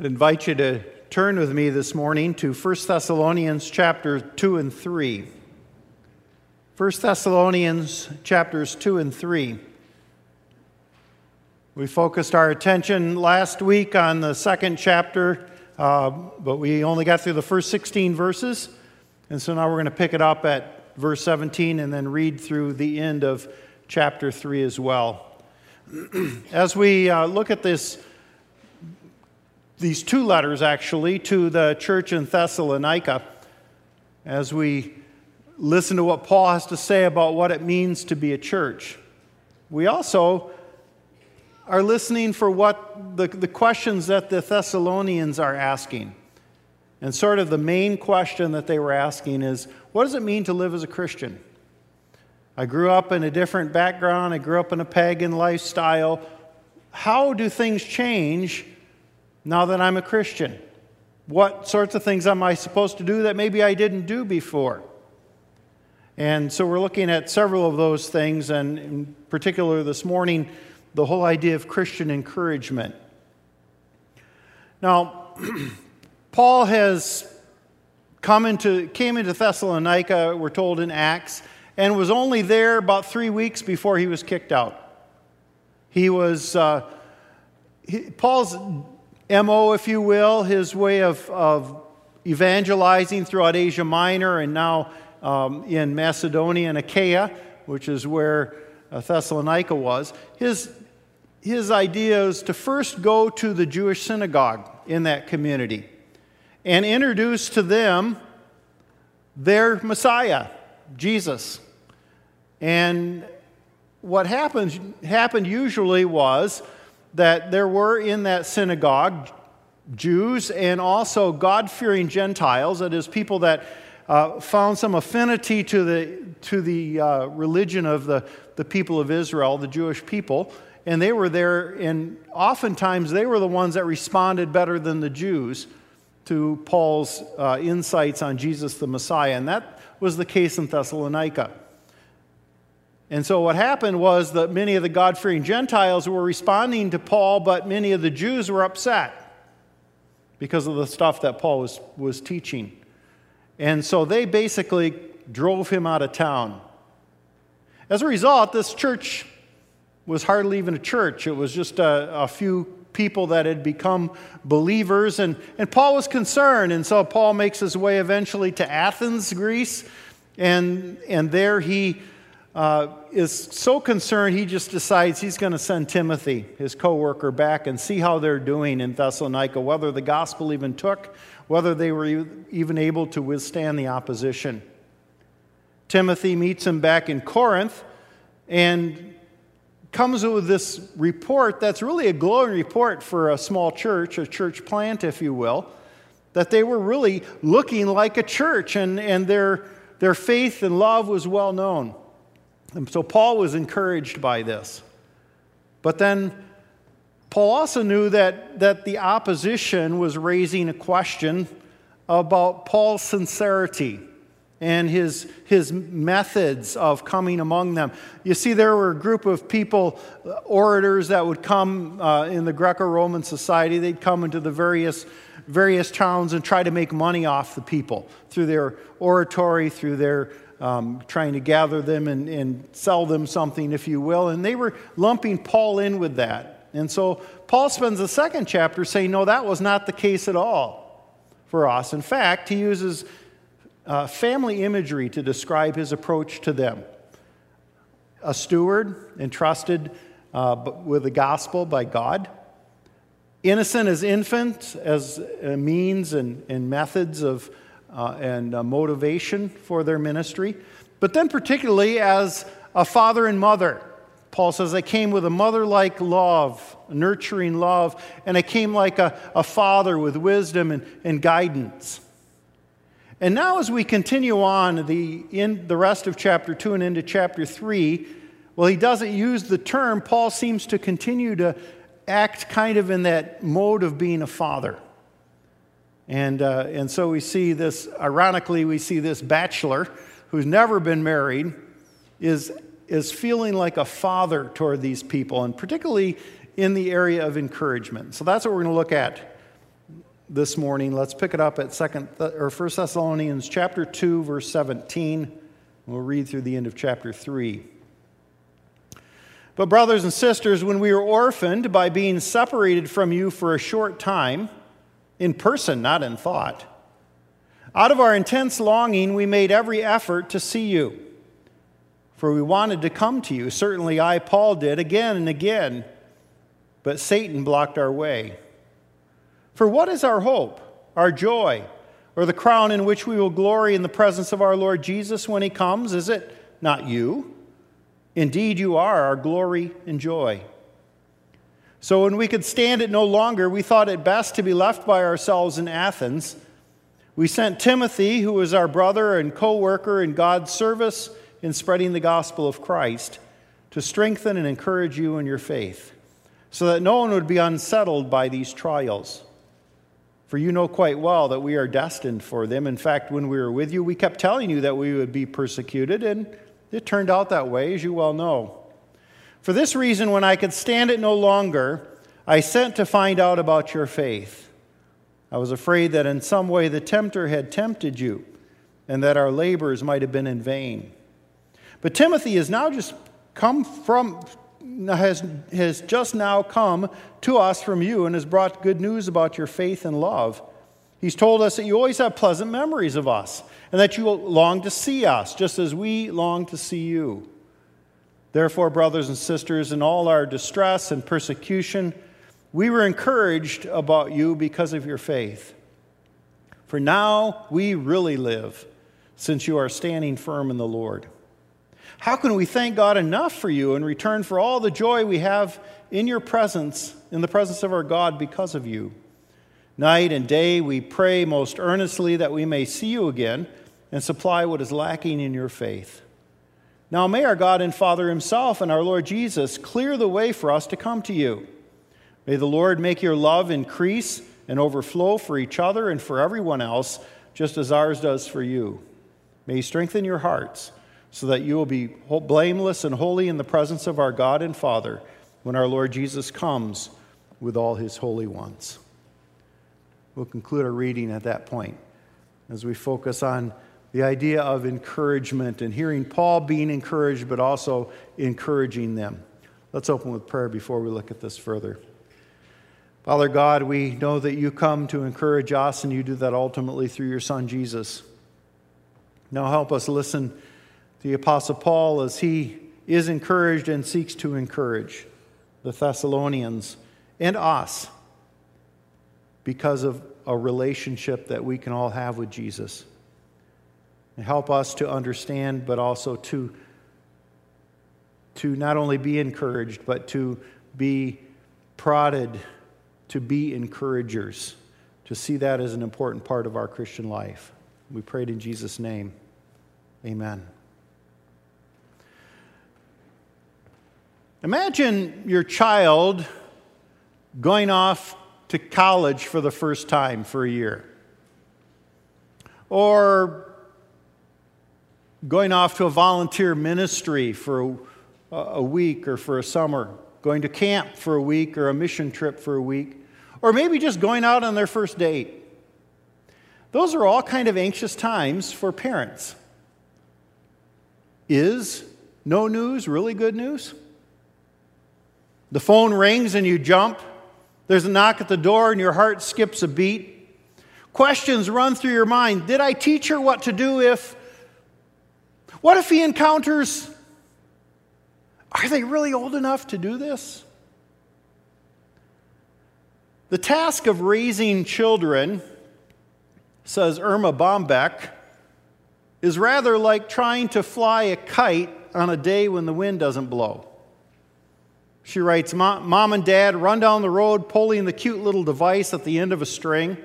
I'd invite you to turn with me this morning to 1 Thessalonians chapter 2 and 3. 1 Thessalonians chapters 2 and 3. We focused our attention last week on the second chapter, uh, but we only got through the first 16 verses. And so now we're going to pick it up at verse 17 and then read through the end of chapter 3 as well. As we uh, look at this these two letters, actually, to the church in Thessalonica as we listen to what Paul has to say about what it means to be a church. We also are listening for what the, the questions that the Thessalonians are asking. And sort of the main question that they were asking is what does it mean to live as a Christian? I grew up in a different background, I grew up in a pagan lifestyle. How do things change now that I'm a Christian? What sorts of things am I supposed to do that maybe I didn't do before? And so we're looking at several of those things, and in particular this morning, the whole idea of Christian encouragement. Now, Paul has come into, came into Thessalonica, we're told in Acts, and was only there about three weeks before he was kicked out. He was, uh, he, Paul's MO, if you will, his way of, of evangelizing throughout Asia Minor and now um, in Macedonia and Achaia, which is where uh, Thessalonica was. His, his idea is to first go to the Jewish synagogue in that community and introduce to them their Messiah, Jesus. And what happened, happened usually was that there were in that synagogue Jews and also God fearing Gentiles, that is, people that uh, found some affinity to the, to the uh, religion of the, the people of Israel, the Jewish people. And they were there, and oftentimes they were the ones that responded better than the Jews to Paul's uh, insights on Jesus the Messiah. And that was the case in Thessalonica. And so what happened was that many of the God fearing Gentiles were responding to Paul, but many of the Jews were upset because of the stuff that Paul was, was teaching. And so they basically drove him out of town. As a result, this church was hardly even a church, it was just a, a few people that had become believers. And, and Paul was concerned. And so Paul makes his way eventually to Athens, Greece. And, and there he uh, is so concerned, he just decides he's going to send Timothy, his co worker, back and see how they're doing in Thessalonica, whether the gospel even took, whether they were even able to withstand the opposition. Timothy meets him back in Corinth and comes with this report that's really a glowing report for a small church, a church plant, if you will, that they were really looking like a church and, and their, their faith and love was well known. And so Paul was encouraged by this. But then Paul also knew that, that the opposition was raising a question about Paul's sincerity and his, his methods of coming among them. You see, there were a group of people, uh, orators that would come uh, in the Greco Roman society. They'd come into the various, various towns and try to make money off the people through their oratory, through their um, trying to gather them and, and sell them something, if you will. And they were lumping Paul in with that. And so Paul spends the second chapter saying, no, that was not the case at all for us. In fact, he uses uh, family imagery to describe his approach to them. A steward entrusted uh, with the gospel by God, innocent as infants, as means and, and methods of uh, and uh, motivation for their ministry, but then particularly as a father and mother. Paul says, I came with a mother like love, nurturing love, and I came like a, a father with wisdom and, and guidance. And now, as we continue on the, in the rest of chapter 2 and into chapter 3, well, he doesn't use the term. Paul seems to continue to act kind of in that mode of being a father. And, uh, and so we see this, ironically, we see this bachelor who's never been married is, is feeling like a father toward these people, and particularly in the area of encouragement. So that's what we're going to look at this morning. Let's pick it up at second or First Thessalonians chapter 2 verse 17. We'll read through the end of chapter 3. But brothers and sisters, when we were orphaned by being separated from you for a short time, in person, not in thought, out of our intense longing, we made every effort to see you. For we wanted to come to you. Certainly I, Paul, did again and again, but Satan blocked our way. For what is our hope, our joy, or the crown in which we will glory in the presence of our Lord Jesus when he comes? Is it not you? Indeed, you are our glory and joy. So when we could stand it no longer, we thought it best to be left by ourselves in Athens. We sent Timothy, who was our brother and co worker in God's service in spreading the gospel of Christ, to strengthen and encourage you in your faith, so that no one would be unsettled by these trials. For you know quite well that we are destined for them. In fact, when we were with you, we kept telling you that we would be persecuted, and it turned out that way, as you well know. For this reason, when I could stand it no longer, I sent to find out about your faith. I was afraid that in some way the tempter had tempted you, and that our labors might have been in vain. But Timothy has now just come from has, has just now come to us from you and has brought good news about your faith and love. He's told us that you always have pleasant memories of us and that you long to see us, just as we long to see you. Therefore, brothers and sisters, in all our distress and persecution, we were encouraged about you because of your faith. For now we really live, since you are standing firm in the Lord. How can we thank God enough for you in return for all the joy we have in your presence, in the presence of our God, because of you? Night and day we pray most earnestly that we may see you again and supply what is lacking in your faith. Now may our God and Father Himself and our Lord Jesus clear the way for us to come to you. May the Lord make your love increase and overflow for each other and for everyone else, just as ours does for you. May He strengthen your hearts so that you will be blameless and holy in the presence of our God and Father when our Lord Jesus comes with all his holy ones. We'll conclude our reading at that point as we focus on the idea of encouragement and hearing Paul being encouraged, but also encouraging them. Let's open with prayer before we look at this further. Father God, we know that you come to encourage us, and you do that ultimately through your Son Jesus. Now help us listen to the Apostle Paul as he is encouraged and seeks to encourage the Thessalonians and us because of a relationship that we can all have with Jesus. Help us to understand, but also to, to not only be encouraged, but to be prodded to be encouragers, to see that as an important part of our Christian life. We prayed in Jesus' name. Amen. Imagine your child going off to college for the first time for a year, or going off to a volunteer ministry for a, a week or for a summer, going to camp for a week or a mission trip for a week, or maybe just going out on their first date. Those are all kind of anxious times for parents. Is no news really good news? The phone rings and you jump. There's a knock at the door and your heart skips a beat. Questions run through your mind. Did I teach her what to do if? What if he encounters? Are they really old enough to do this? The task of raising children, says Erma Bombeck, is rather like trying to fly a kite on a day when the wind doesn't blow. She writes Mom and Dad run down the road pulling the cute little device at the end of a string.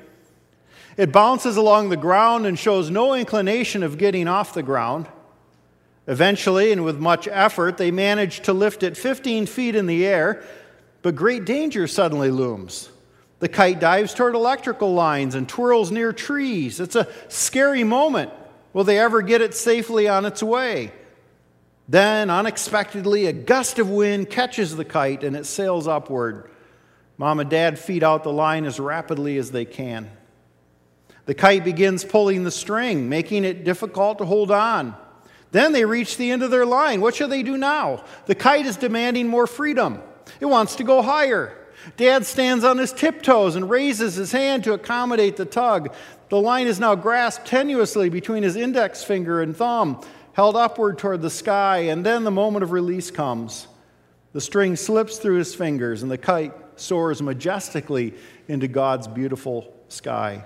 It bounces along the ground and shows no inclination of getting off the ground. Eventually, and with much effort, they manage to lift it 15 feet in the air, but great danger suddenly looms. The kite dives toward electrical lines and twirls near trees. It's a scary moment. Will they ever get it safely on its way? Then, unexpectedly, a gust of wind catches the kite and it sails upward. Mom and dad feed out the line as rapidly as they can. The kite begins pulling the string, making it difficult to hold on. Then they reach the end of their line. What should they do now? The kite is demanding more freedom, it wants to go higher. Dad stands on his tiptoes and raises his hand to accommodate the tug. The line is now grasped tenuously between his index finger and thumb, held upward toward the sky, and then the moment of release comes. The string slips through his fingers, and the kite soars majestically into God's beautiful sky.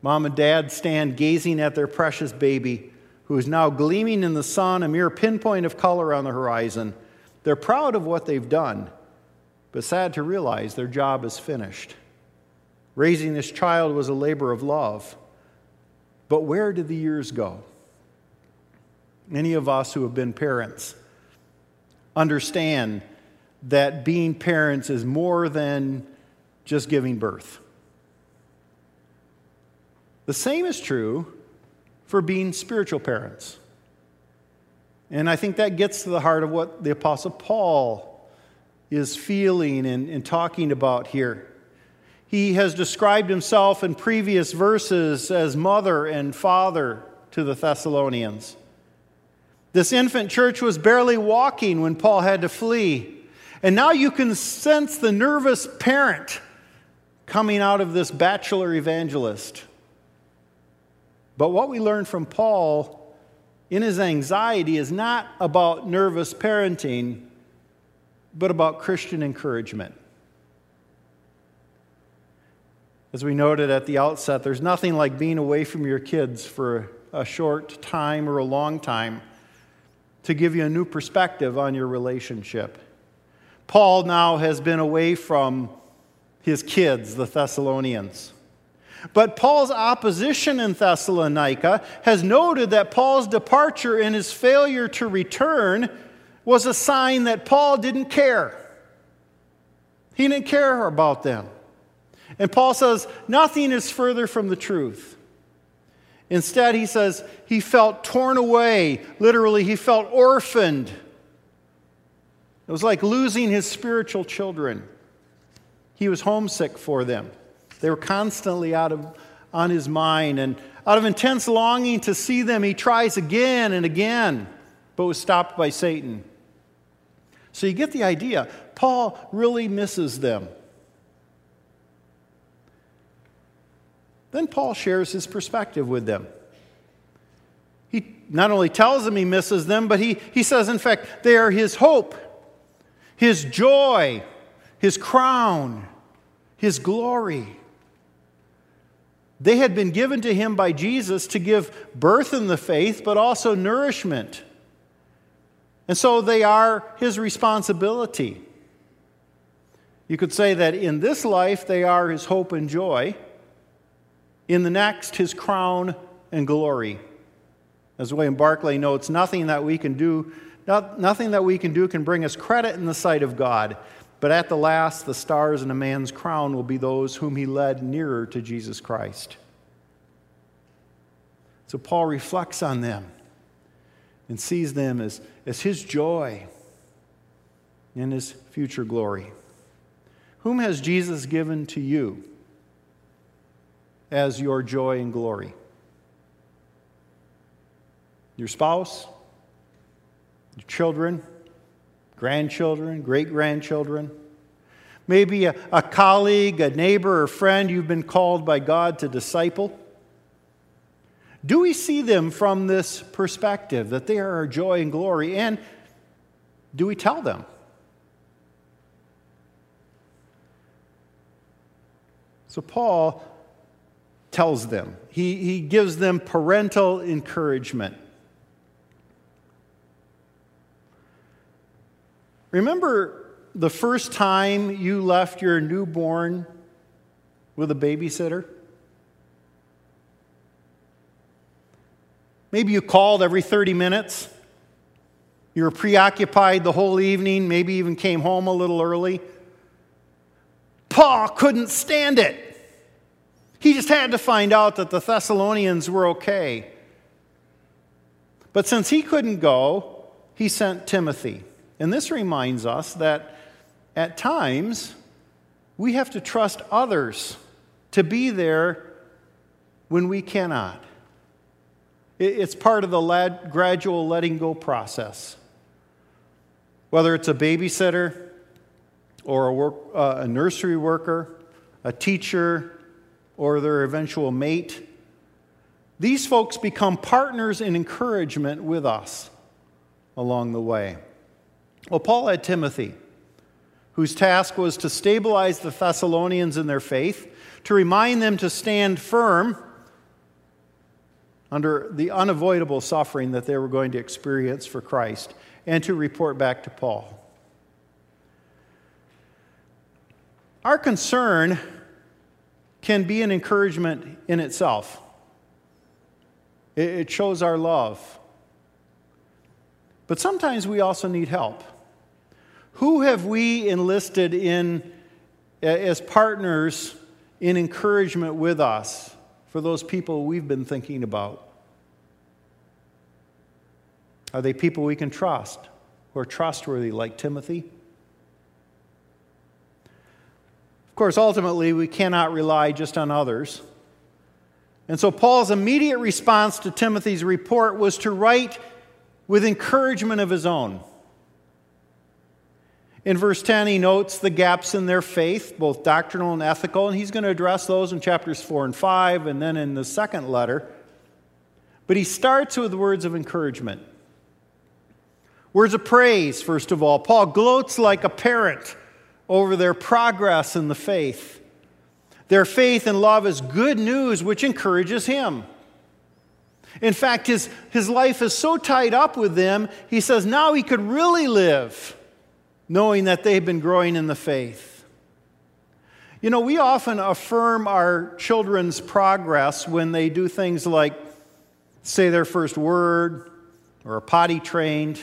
Mom and dad stand gazing at their precious baby, who is now gleaming in the sun, a mere pinpoint of color on the horizon. They're proud of what they've done, but sad to realize their job is finished. Raising this child was a labor of love. But where did the years go? Many of us who have been parents understand that being parents is more than just giving birth. The same is true for being spiritual parents. And I think that gets to the heart of what the Apostle Paul is feeling and, and talking about here. He has described himself in previous verses as mother and father to the Thessalonians. This infant church was barely walking when Paul had to flee. And now you can sense the nervous parent coming out of this bachelor evangelist. But what we learn from Paul in his anxiety is not about nervous parenting, but about Christian encouragement. As we noted at the outset, there's nothing like being away from your kids for a short time or a long time to give you a new perspective on your relationship. Paul now has been away from his kids, the Thessalonians. But Paul's opposition in Thessalonica has noted that Paul's departure and his failure to return was a sign that Paul didn't care. He didn't care about them. And Paul says, nothing is further from the truth. Instead, he says, he felt torn away. Literally, he felt orphaned. It was like losing his spiritual children. He was homesick for them. They were constantly out of, on his mind. And out of intense longing to see them, he tries again and again, but was stopped by Satan. So you get the idea. Paul really misses them. Then Paul shares his perspective with them. He not only tells them he misses them, but he, he says, in fact, they are his hope, his joy, his crown, his glory. They had been given to him by Jesus to give birth in the faith, but also nourishment. And so they are his responsibility. You could say that in this life they are his hope and joy, in the next, his crown and glory. As William Barclay notes, nothing that we can do, not, nothing that we can do can bring us credit in the sight of God. But at the last, the stars in a man's crown will be those whom he led nearer to Jesus Christ. So Paul reflects on them and sees them as, as his joy and his future glory. Whom has Jesus given to you as your joy and glory? Your spouse? Your children? Grandchildren, great grandchildren, maybe a, a, colleague, a neighbor, or friend you've been called by God to disciple? Do we see them from this perspective that they are our joy and glory? And do we tell them? So, Paul tells them, he, he gives them parental encouragement. Remember the first time you left your newborn with a babysitter? Maybe you called every 30 minutes. You were preoccupied the whole evening, maybe even came home a little early. Paul couldn't stand it. He just had to find out that the Thessalonians were okay. But since he couldn't go, he sent Timothy. And this reminds us that at times we have to trust others to be there when we cannot. It's part of the gradual letting go process. Whether it's a babysitter or a, work, uh, a nursery worker, a teacher, or their eventual mate, these folks become partners in encouragement with us along the way. Well, Paul had Timothy, whose task was to stabilize the Thessalonians in their faith, to remind them to stand firm under the unavoidable suffering that they were going to experience for Christ and to report back to Paul. Our concern can be an encouragement in itself. It shows our love. But sometimes we also need help. Who have we enlisted in as partners in encouragement with us for those people we've been thinking about? Are they people we can trust, who are trustworthy, like Timothy? Of course, ultimately, we cannot rely just on others. And so, Paul's immediate response to Timothy's report was to write with encouragement of his own. In verse 10, he notes the gaps in their faith, both doctrinal and ethical, and he's going to address those in chapters 4 and 5, and then in the second letter. But he starts with words of encouragement. Words of praise, first of all. Paul gloats like a parent over their progress in the faith. Their faith and love is good news, which encourages him. In fact, his, his life is so tied up with them, he says now he could really live knowing that they've been growing in the faith. You know, we often affirm our children's progress when they do things like say their first word or are potty trained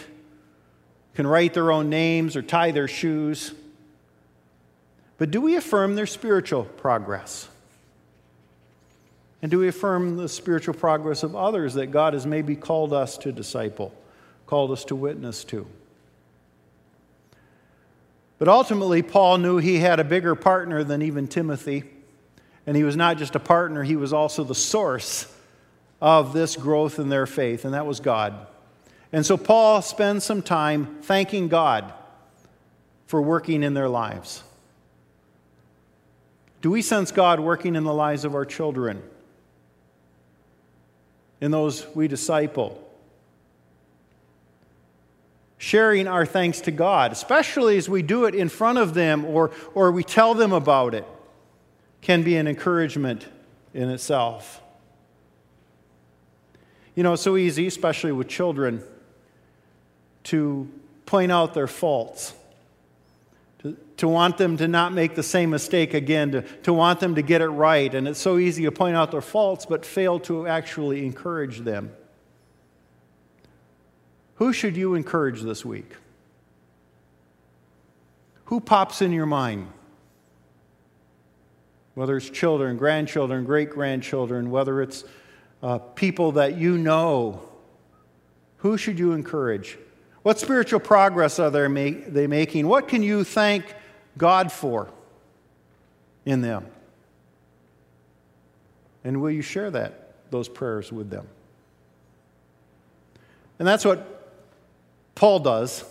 can write their own names or tie their shoes. But do we affirm their spiritual progress? And do we affirm the spiritual progress of others that God has maybe called us to disciple, called us to witness to? But ultimately, Paul knew he had a bigger partner than even Timothy. And he was not just a partner, he was also the source of this growth in their faith, and that was God. And so Paul spends some time thanking God for working in their lives. Do we sense God working in the lives of our children? In those we disciple? Sharing our thanks to God, especially as we do it in front of them or, or we tell them about it, can be an encouragement in itself. You know, it's so easy, especially with children to point out their faults, to, to want them to not make the same mistake again, to, to want them to get it right. And it's so easy to point out their faults, but fail to actually encourage them. Who should you encourage this week? Who pops in your mind? Whether it's children, grandchildren, great grandchildren, whether it's uh, people that you know, who should you encourage? What spiritual progress are they making? What can you thank God for in them? And will you share that, those prayers with them? And that's what Paul does.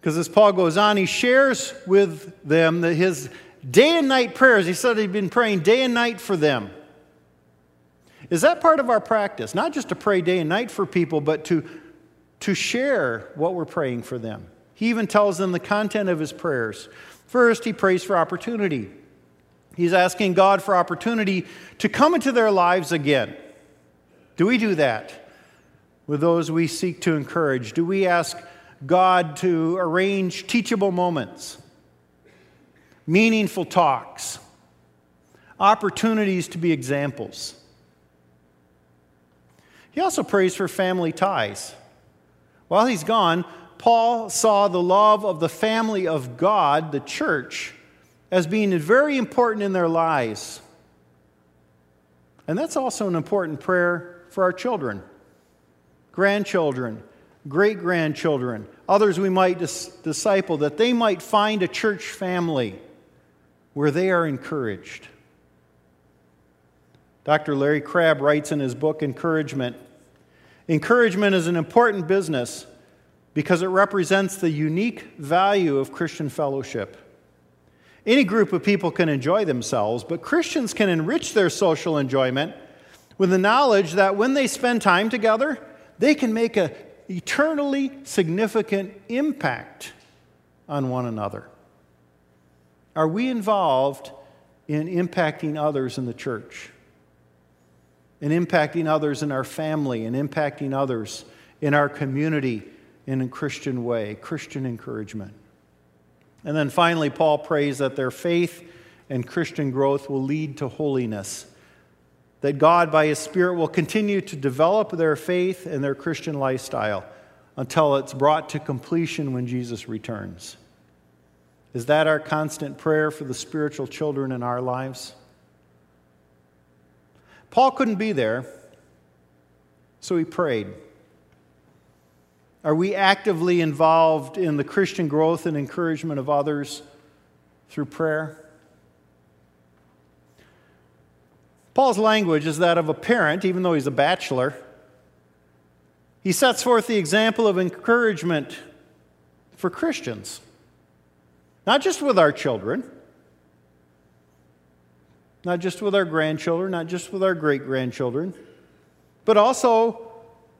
Because as Paul goes on, he shares with them that his day and night prayers, he said he'd been praying day and night for them. Is that part of our practice? Not just to pray day and night for people, but to to share what we're praying for them. He even tells them the content of his prayers. First, he prays for opportunity. He's asking God for opportunity to come into their lives again. Do we do that with those we seek to encourage? Do we ask God to arrange teachable moments, meaningful talks, opportunities to be examples? He also prays for family ties. While he's gone, Paul saw the love of the family of God, the church, as being very important in their lives. And that's also an important prayer for our children, grandchildren, great grandchildren, others we might dis- disciple, that they might find a church family where they are encouraged. Dr. Larry Crabb writes in his book, Encouragement Encouragement is an important business because it represents the unique value of Christian fellowship. Any group of people can enjoy themselves, but Christians can enrich their social enjoyment with the knowledge that when they spend time together, they can make an eternally significant impact on one another. Are we involved in impacting others in the church? In impacting others in our family, and impacting others in our community in a Christian way, Christian encouragement. And then finally, Paul prays that their faith and Christian growth will lead to holiness. That God, by His Spirit, will continue to develop their faith and their Christian lifestyle until it's brought to completion when Jesus returns. Is that our constant prayer for the spiritual children in our lives? Paul couldn't be there, so he prayed. Are we actively involved in the Christian growth and encouragement of others through prayer? Paul's language is that of a parent, even though he's a bachelor. He sets forth the example of encouragement for Christians, not just with our children, not just with our grandchildren, not just with our great grandchildren, but also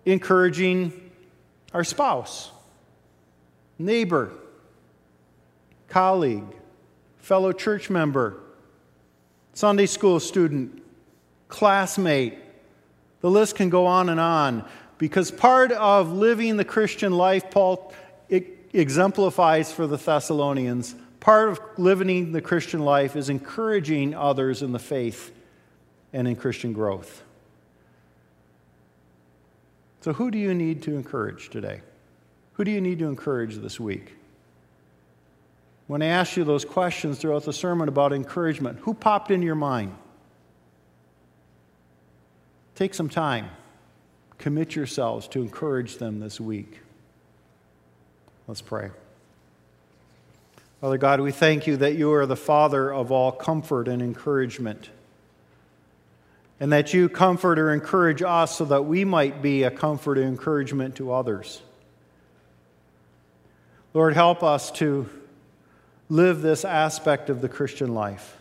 encouraging our spouse, neighbor, colleague, fellow church member, Sunday school student, classmate. The list can go on and on because part of living the Christian life, Paul exemplifies for the Thessalonians, part of living the Christian life is encouraging others in the faith and in Christian growth. So, who do you need to encourage today? Who do you need to encourage this week? When I asked you those questions throughout the sermon about encouragement, who popped in your mind? Take some time. Commit yourselves to encourage them this week. Let's pray. Father God, we thank you that you are the Father of all comfort and encouragement and that you comfort or encourage us so that we might be a comfort and encouragement to others. Lord, help us to live this aspect of the Christian life,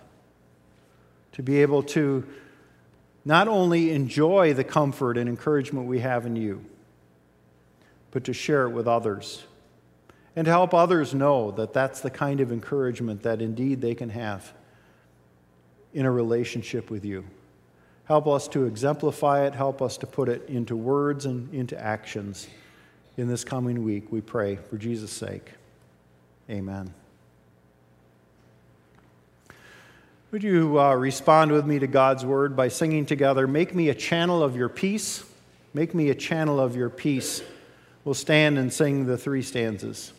to be able to not only enjoy the comfort and encouragement we have in you, but to share it with others. And to help others know that that's the kind of encouragement that indeed they can have in a relationship with you. Help us to exemplify it. Help us to put it into words and into actions in this coming week, we pray, for Jesus' sake. Amen. Would you uh, respond with me to God's word by singing together, Make me a channel of your peace? Make me a channel of your peace. We'll stand and sing the three stanzas.